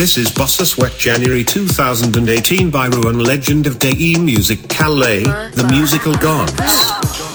This is Bossa Sweat January 2018 by Ruan Legend of Day Music Calais, the musical gods.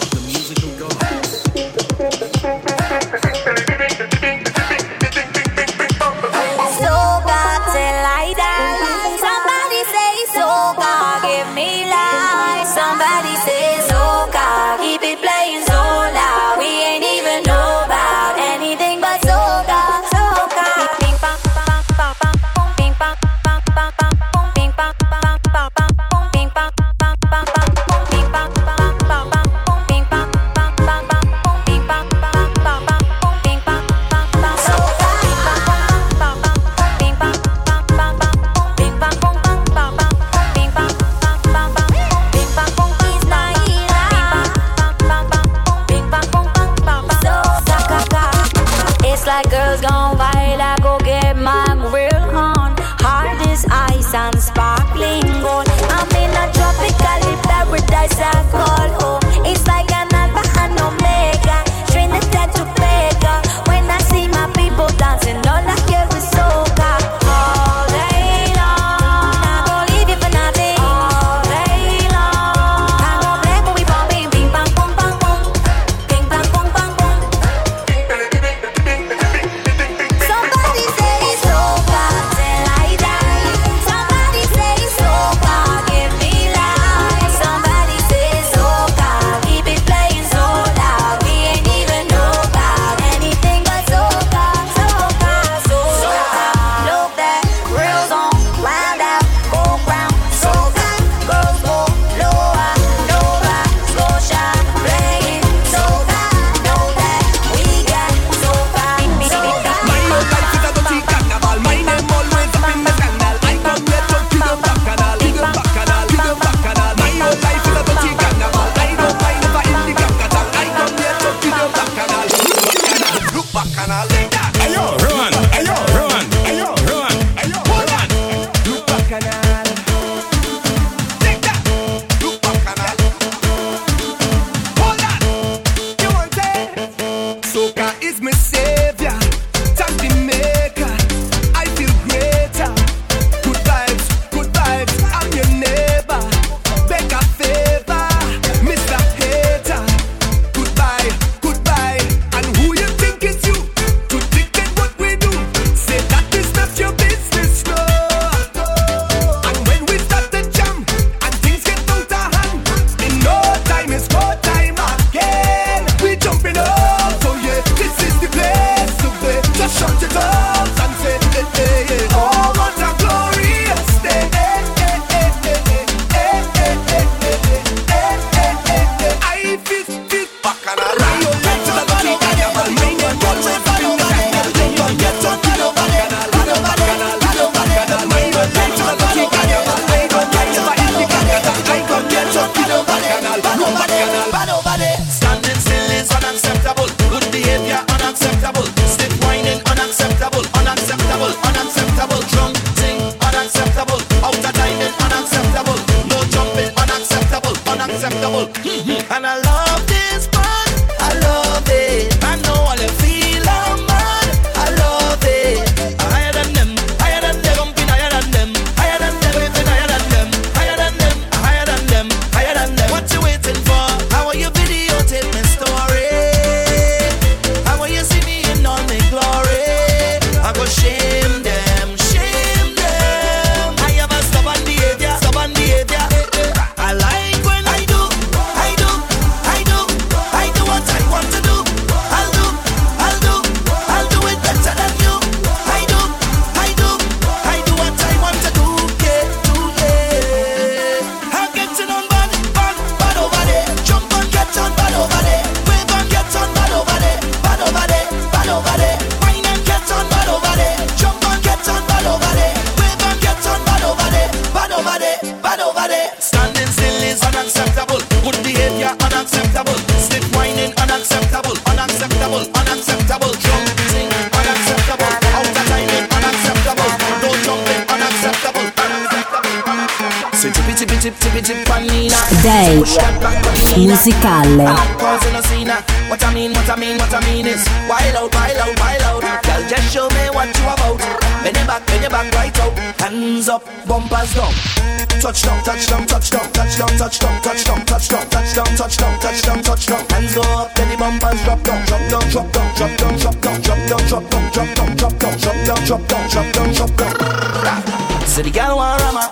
Down, drop down, drop down, drop down, drop down, drop down, drop down, drop down, drop down. So the girl want rama.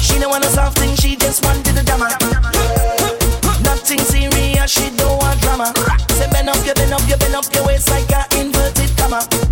She don't want a soft thing, she just wanted a drama. Nothing serious, she don't want drama. Say bend up, you bend up, you bend up your waist like a inverted comma.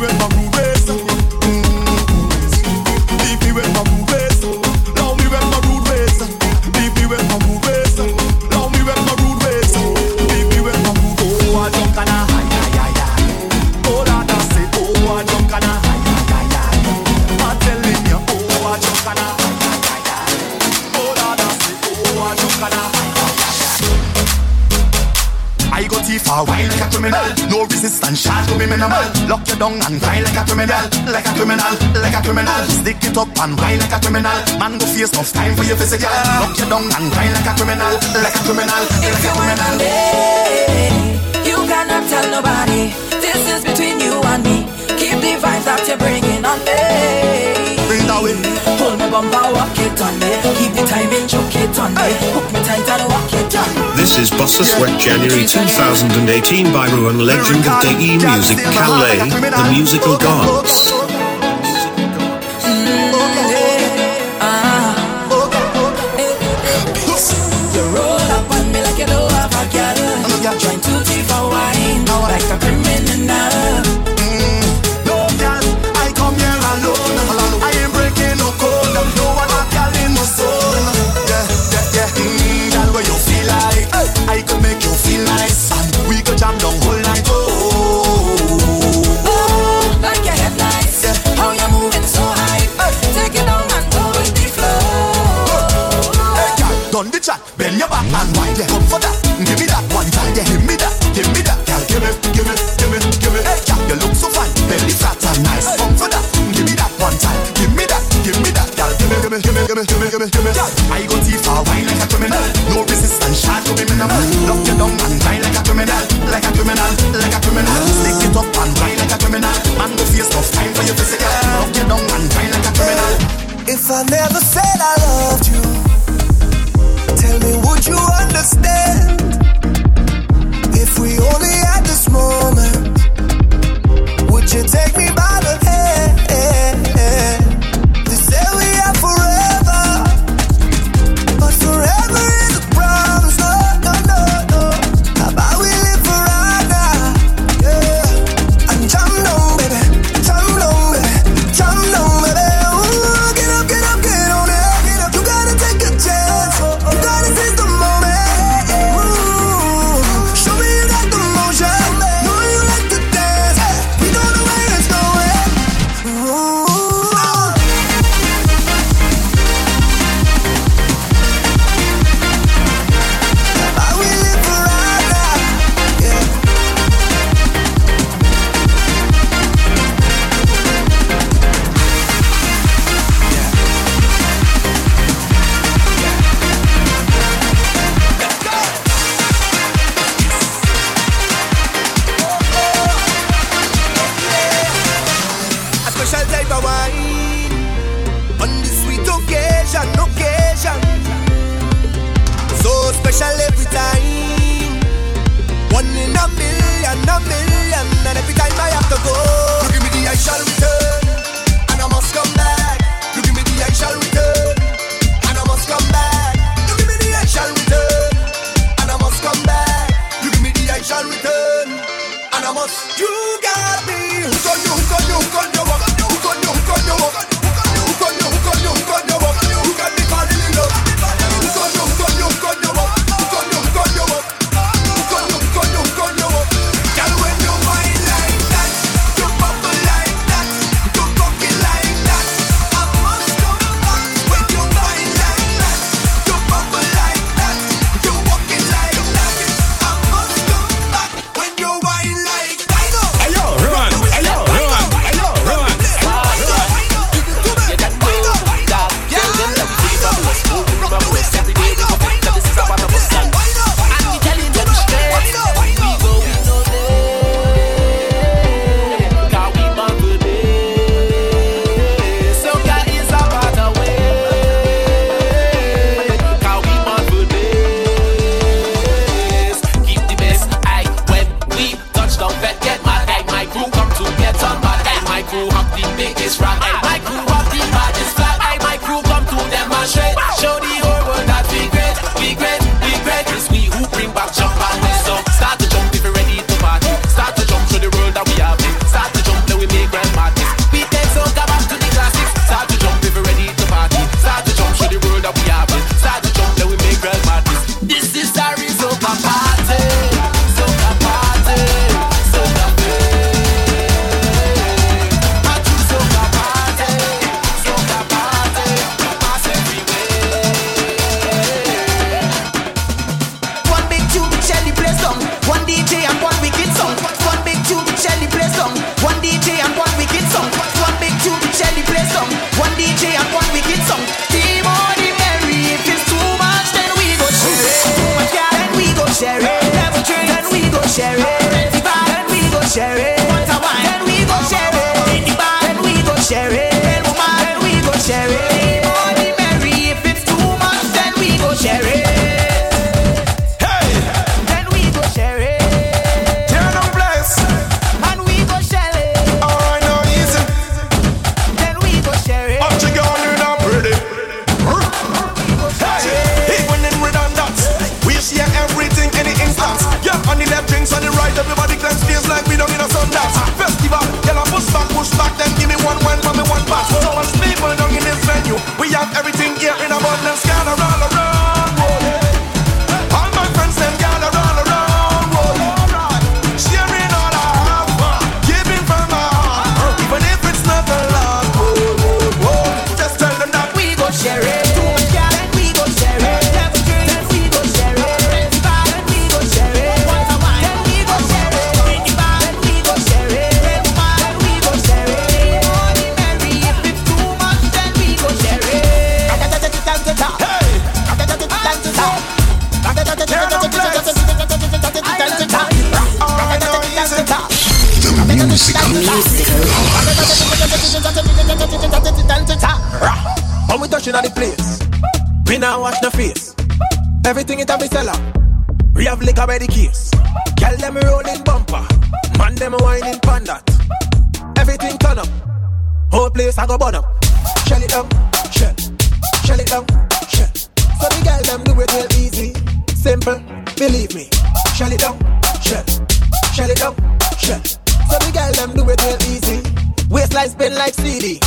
She read my down and cry like a criminal, like a criminal, like a criminal. Stick it up and cry like a criminal. Man, go face enough time for your physical. Knock you down and cry like a criminal, like a criminal, like a criminal. Is Bossa Sweat January 2018 by Ruin Legend of DE Music Calais, the musical gods. When we touch inna the place, we now wash the face. Everything it have a seller. We have liquor by the case. Girl them rolling bumper, man them whining pandat. Everything turn up, whole place I go burn up. Shell it up, shell, shell it up, shell. So the girl them do it real easy, simple, believe me. Shell it up, shell, shell it up, shell. So the girl them do it real easy. Waistline spin like CD.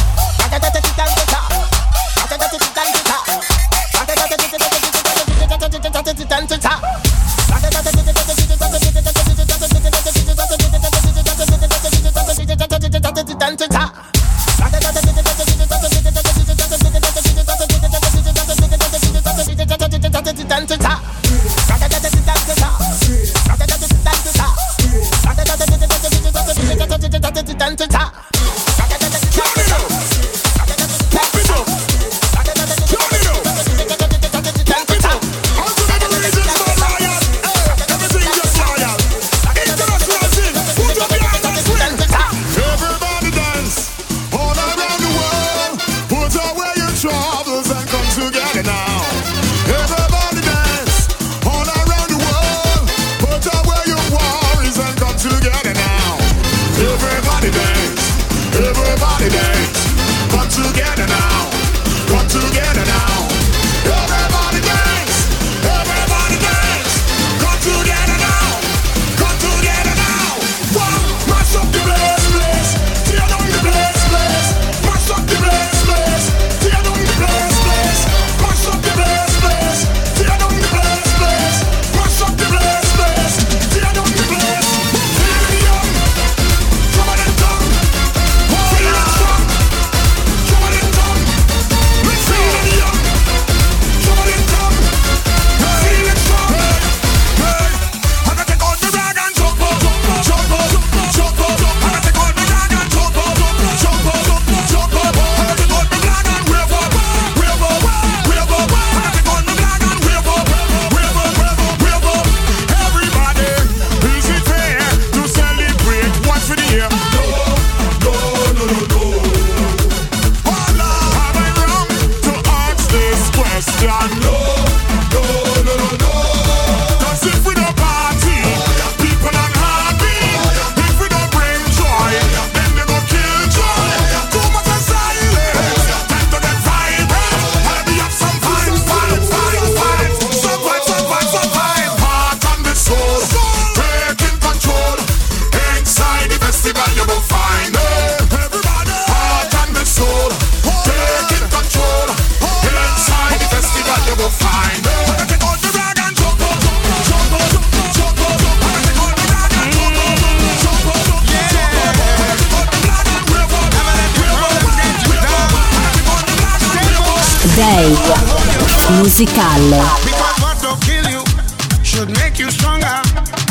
should make you stronger.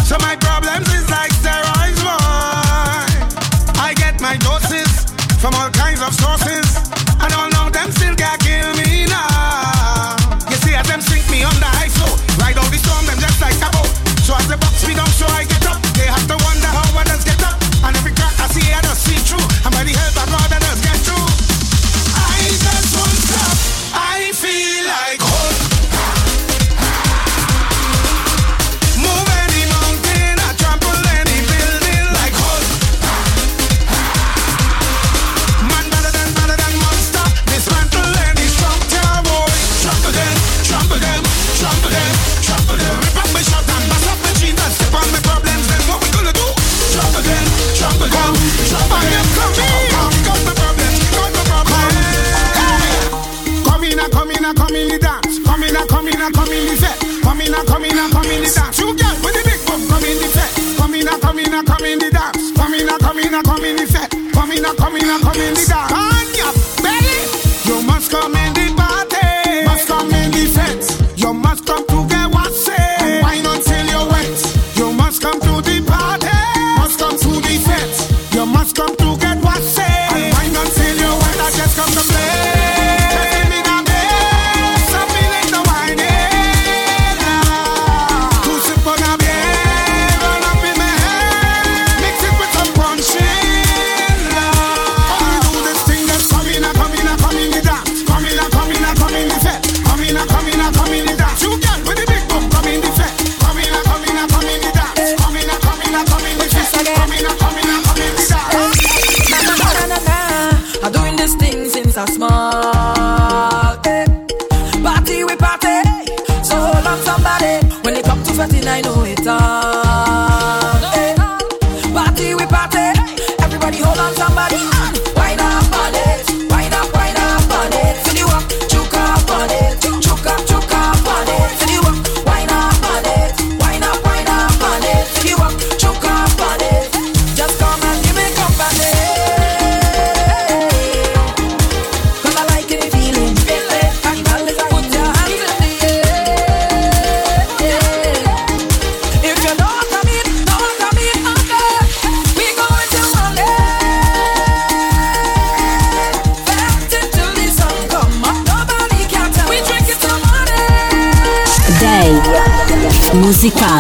So my problems is like steroids, boy. I get my doses from all kinds of sources, and all of them still can't kill me now. You see, as them sink me on the under ISO, oh, ride out the storm, them just like a boat. So as they box me down, so I get a coming in.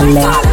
Musicale.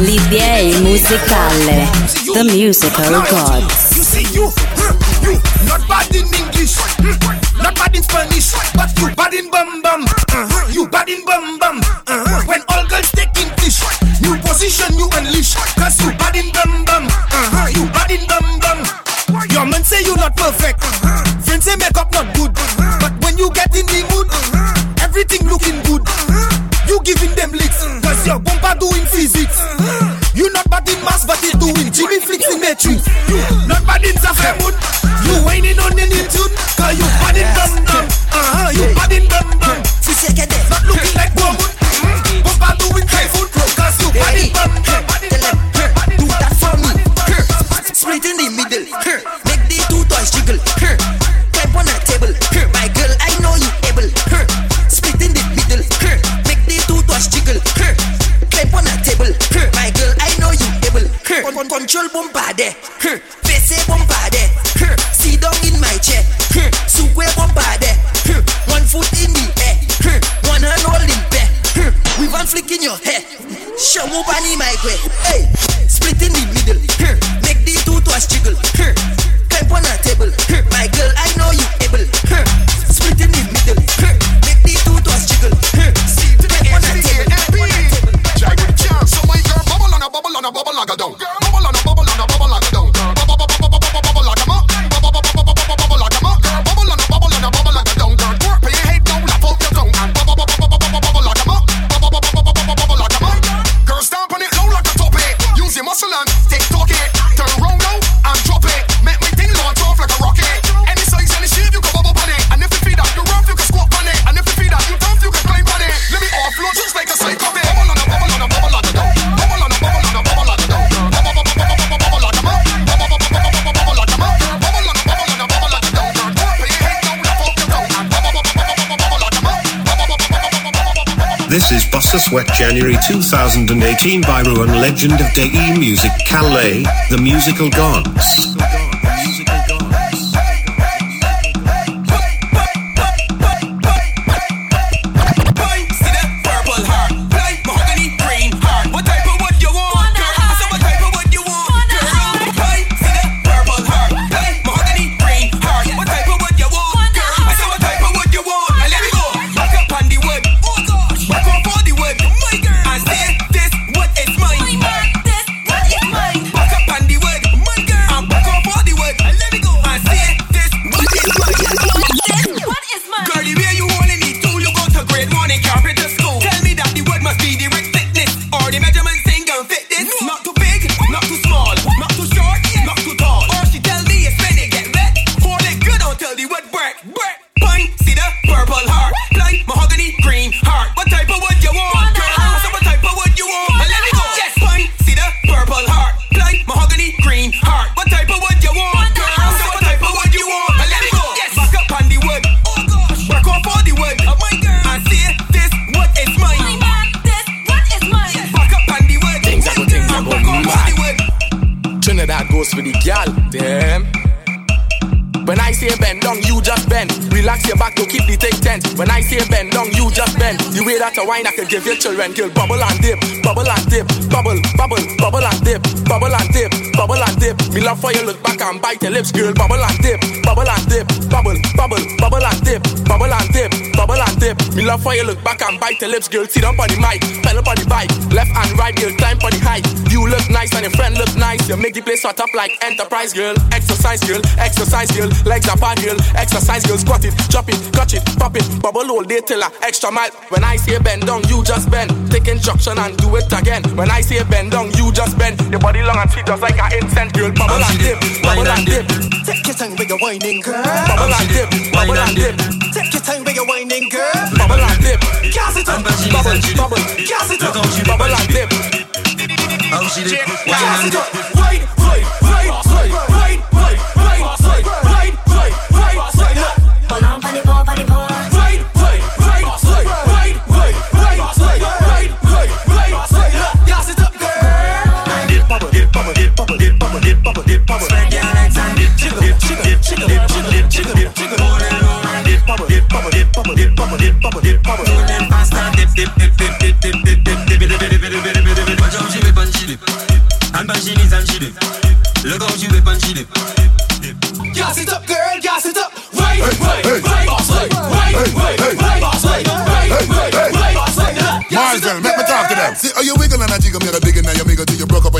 L'idea musicale, the musical gods. You see you, you, not bad in English, not bad in Spanish, but you bad in bum bum, uh-huh. you bad in bum bum. Uh-huh. When all girls take English, new position you unleash, cause you bad in bum bum, uh-huh. you bad in bum bum. Your man say you not perfect, friends say makeup not good, but when you get in the mood, everything looking good. You giving them licks, cause your bumper doing physics not bad in mass, but it's doing. Jimmy flicks in matrix. You not bad in the fair mood. You whining on any January 2018 by Ruin Legend of Dei Music Calais, The Musical Gods. Y'all, damn. When I say bend down, you just bend. Relax your back, don't keep the take tense. When I say bend down, you just bend. The way that a wine I can give your children, girl, bubble and dip, bubble and dip, bubble, bubble, bubble and dip, bubble and dip, bubble and dip. Me love for you look back and bite your lips, girl, bubble and dip, bubble and dip, bubble, bubble, bubble and dip, bubble and dip, bubble and dip. Me love for you, look back and bite your lips, girl. Sit up on the mic, pedal on the bike, left and right, girl, climb on the height. You look nice and your friend look nice. You make the place hot up like enterprise, girl. Exercise, girl, exercise, girl. Legs apart, girl. Exercise, girl. Squat it, drop it, catch it, pop it, bubble all day till I extra mile. When I say bend down, you just bend. Take instruction and do it again. When I say bend down, you just bend. Your body long and sweet, just like an incense, girl. Bubble and dip, bubble and dip. Take your time with your whining, girl. Bubble and dip, bubble and dip. Take your time with your whining, girl. Bubble and dip. Gas it up. Bubble, bubble. Gas it up. Bubble and dip. How she did, Gas it up. Right, right, right, right, right, right, right, right, right, bubble, dip, bubble. Spread your legs and dip, jiggle, dip, jiggle, dip, jiggle, dip, jiggle, dip, jiggle, dip, jiggle. Roll it, dip, bubble, dip, bubble, dip, bubble, dip, bubble, dip, bubble, dip, bubble. Roll it faster, dip, dip, dip, dip, dip, dip, dip, dip, dip, dip, dip, dip, dip, dip, dip. Watch how she whip and she dip, and when she knees and she dip. Look how she whip and she dip. Gas it up, girl. Gas it up. Right, right, right, right, right, right, right, right, right, right, right, right. Marcel, make me talk to them. See how you wiggle and I jiggle, me a dig and you wiggle till you broke up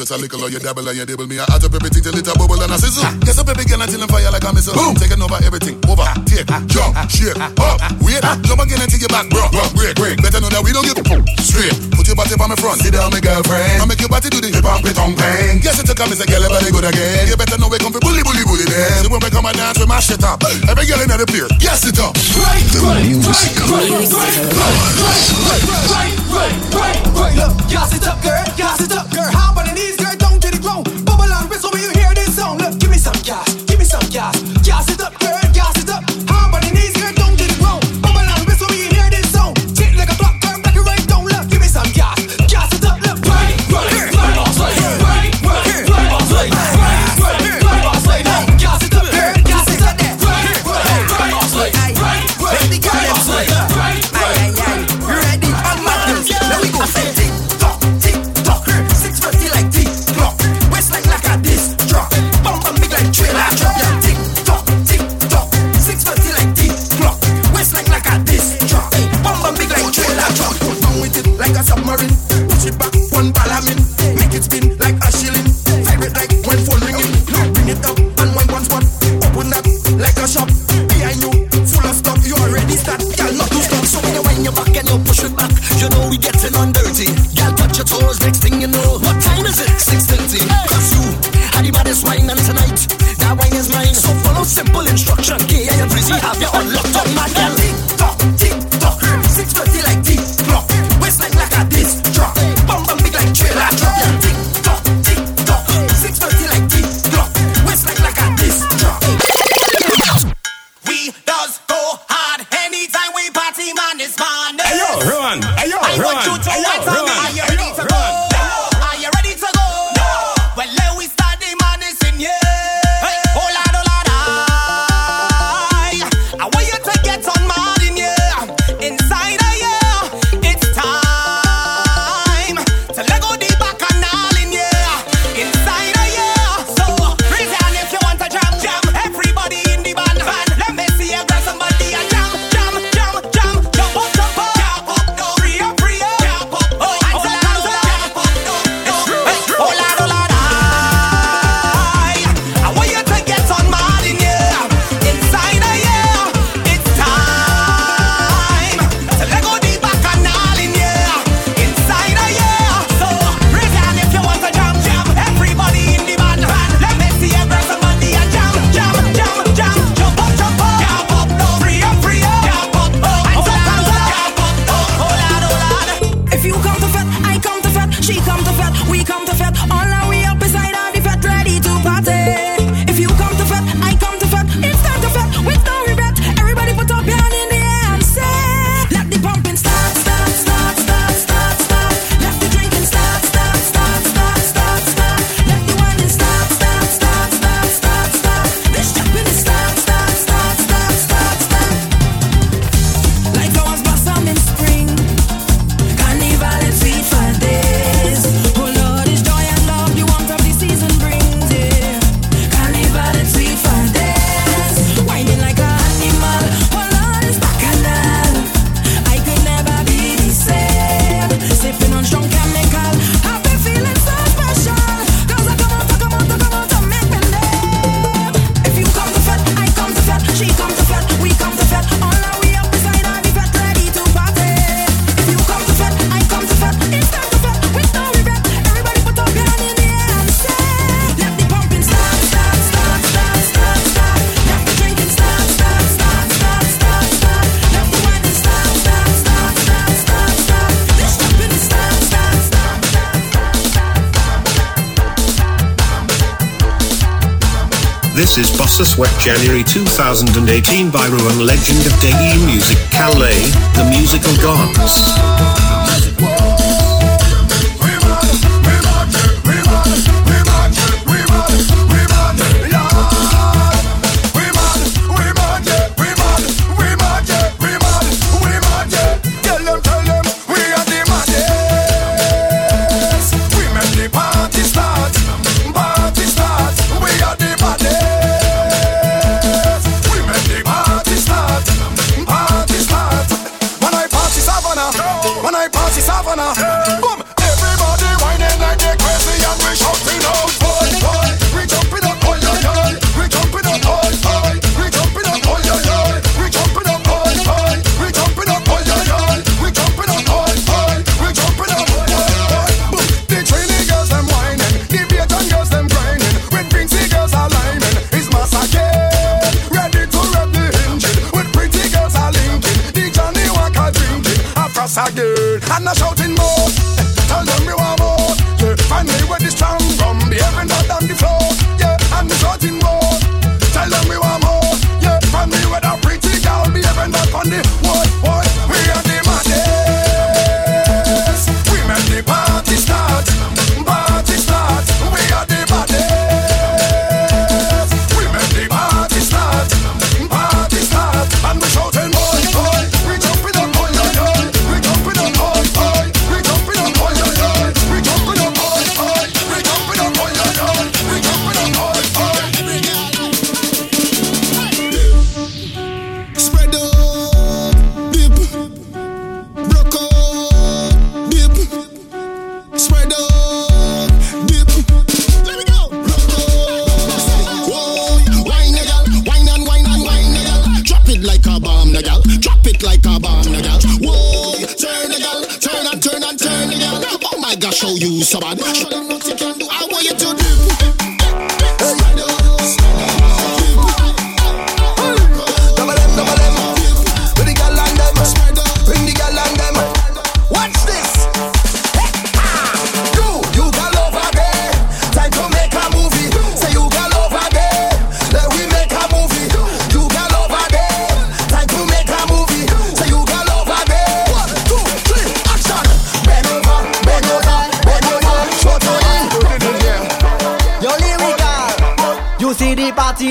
just a little, or you dabble and you dibble, me a add up everything till it a bubble and a sizzle. Yes, up every girl until I'm fire like a missile. Boom, taking over everything, over, take, jump, shake, up, wait, jump again until you back, bro, bro, break, break. Better know that we don't get straight. Put your body on my front, sit down, my girlfriend. I make your body do the hip hop, it on bang. Yes, it took a miss a girl, everybody good again. You better know we come for bully, bully, bully them. So when we come and dance, we mash it up. Every girl in the place, yes it up. Right, right, music. right, right, right, right, right, right, right. Look, gas it up, girl. Gas it up, girl. Hop on the knees, girl, down to these guys I'll. Sweat January 2018 by Ruin Legend of Day Music Calais, The Musical Gods.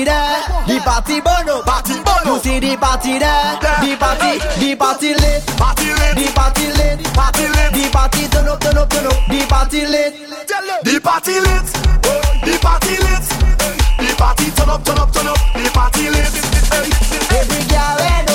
party there, the party bono, party bono. You see the party there, the party, the party lit, party lit, the party lit, party lit, the party turn up, turn up, turn up, the party lit, the party lit, the party lit, the party turn up, turn up, turn up, the party lit. Every girl and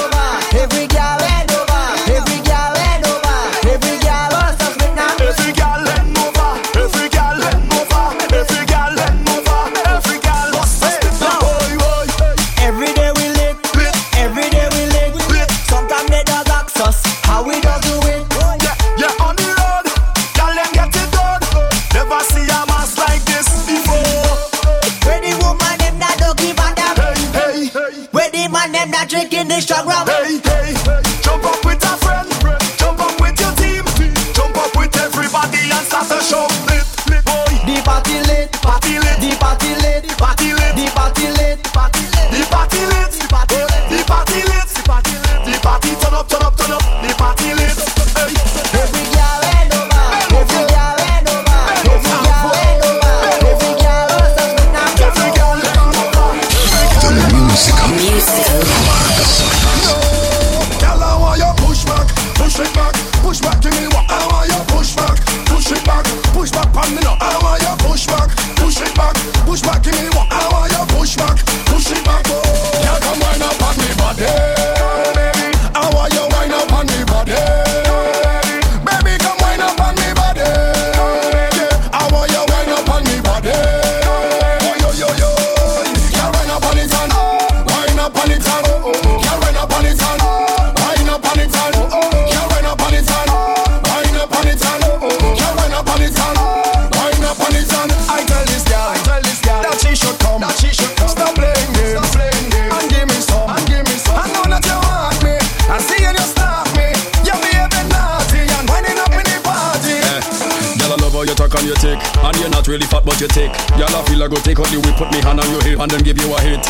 I go take out the whip, put me hand on your hip and then give you a hit.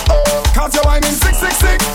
Cause you're whining 666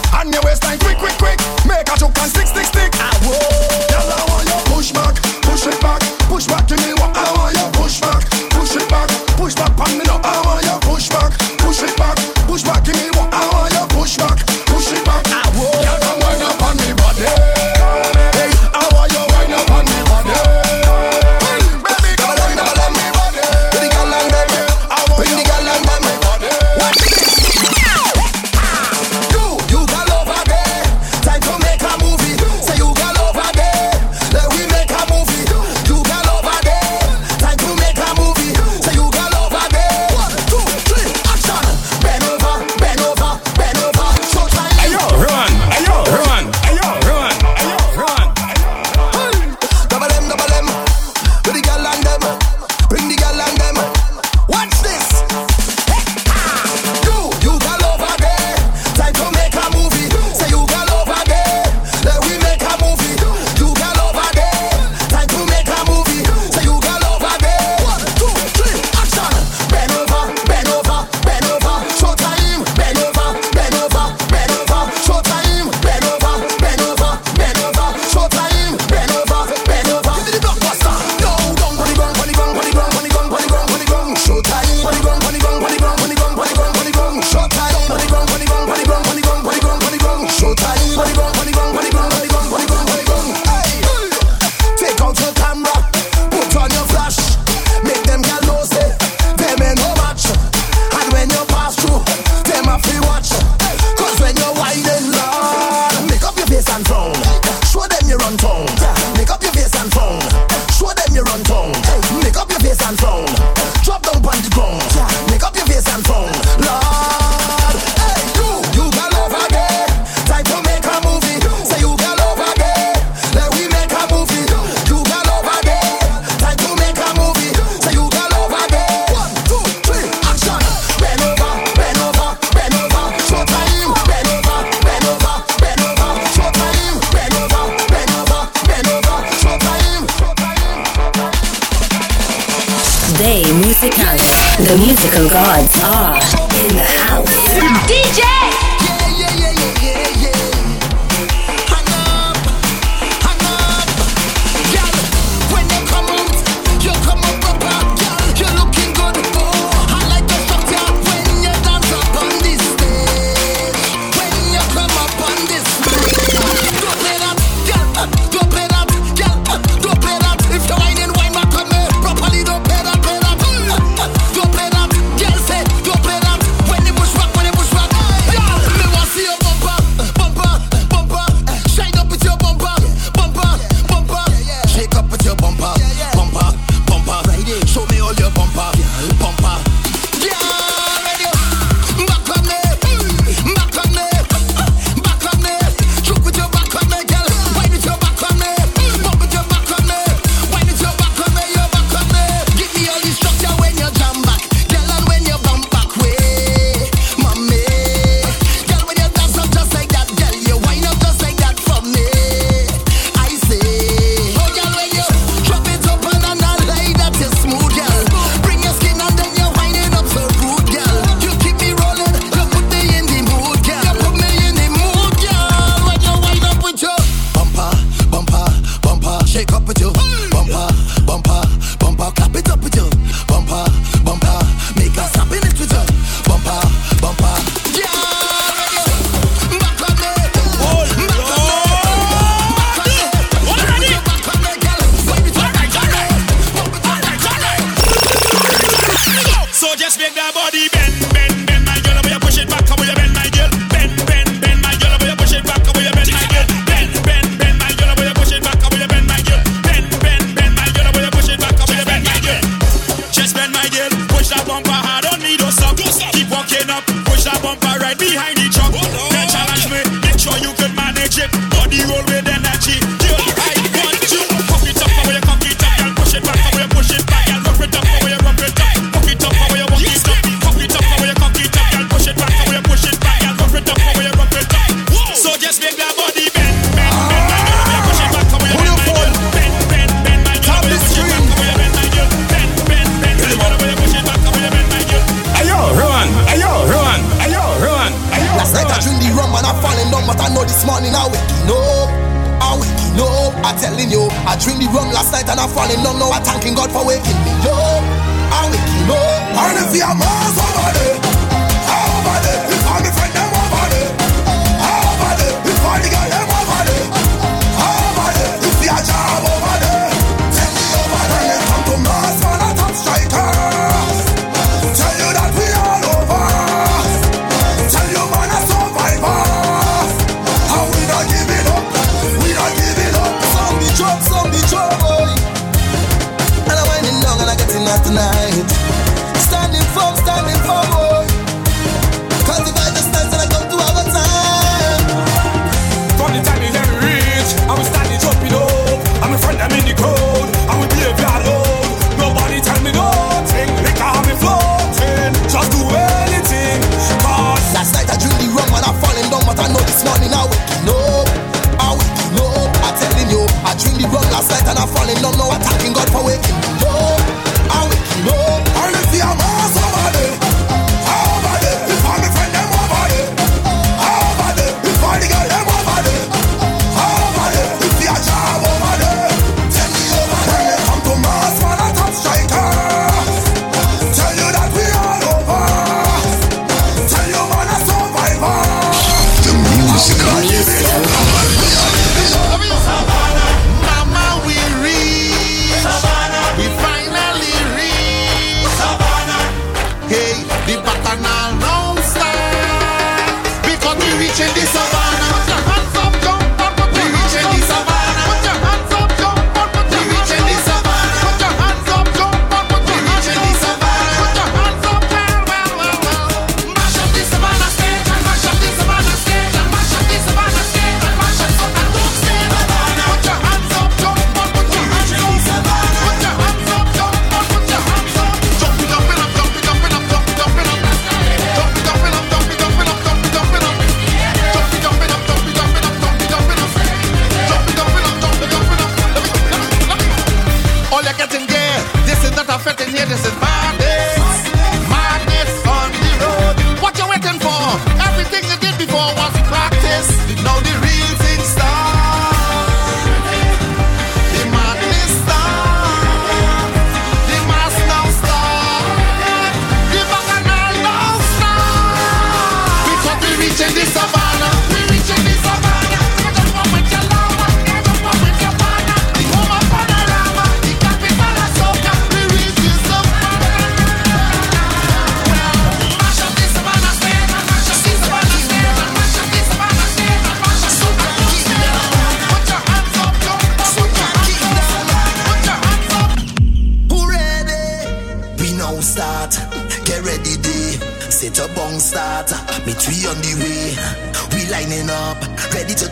a sweat and I fall in love, no attack.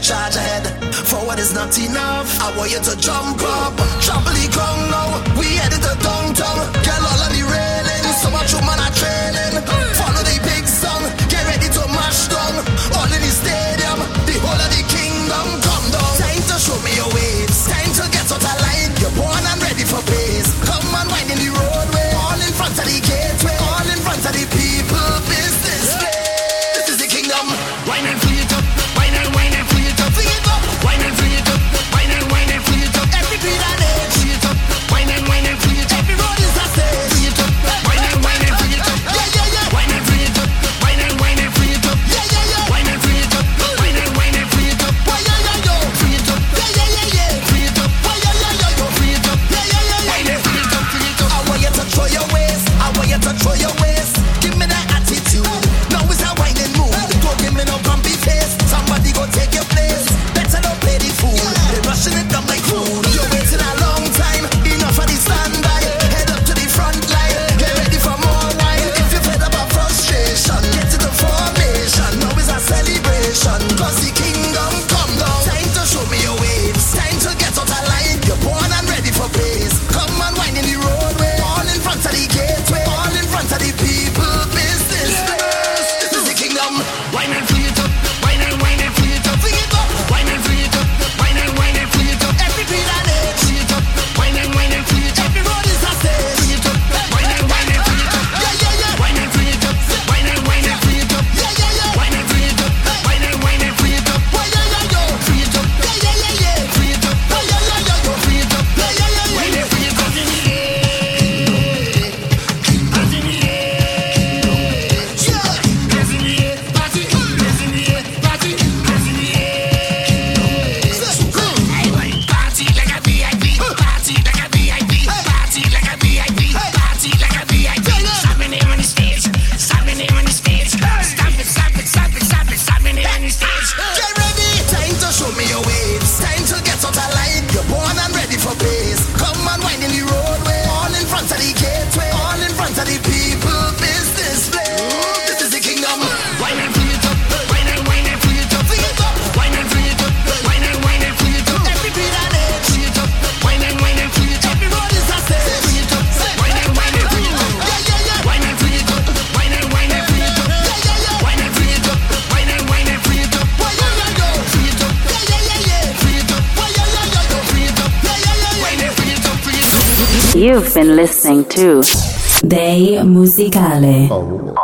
charge ahead. Forward is not enough. I want you to jump up. Trample ground now. We headed to downtown. Get all of the railing. So much man are trailing. Follow the big song. Get ready to march down. All in the stadium. The whole of the kingdom. စီကလည်းဟုတ်ဘူး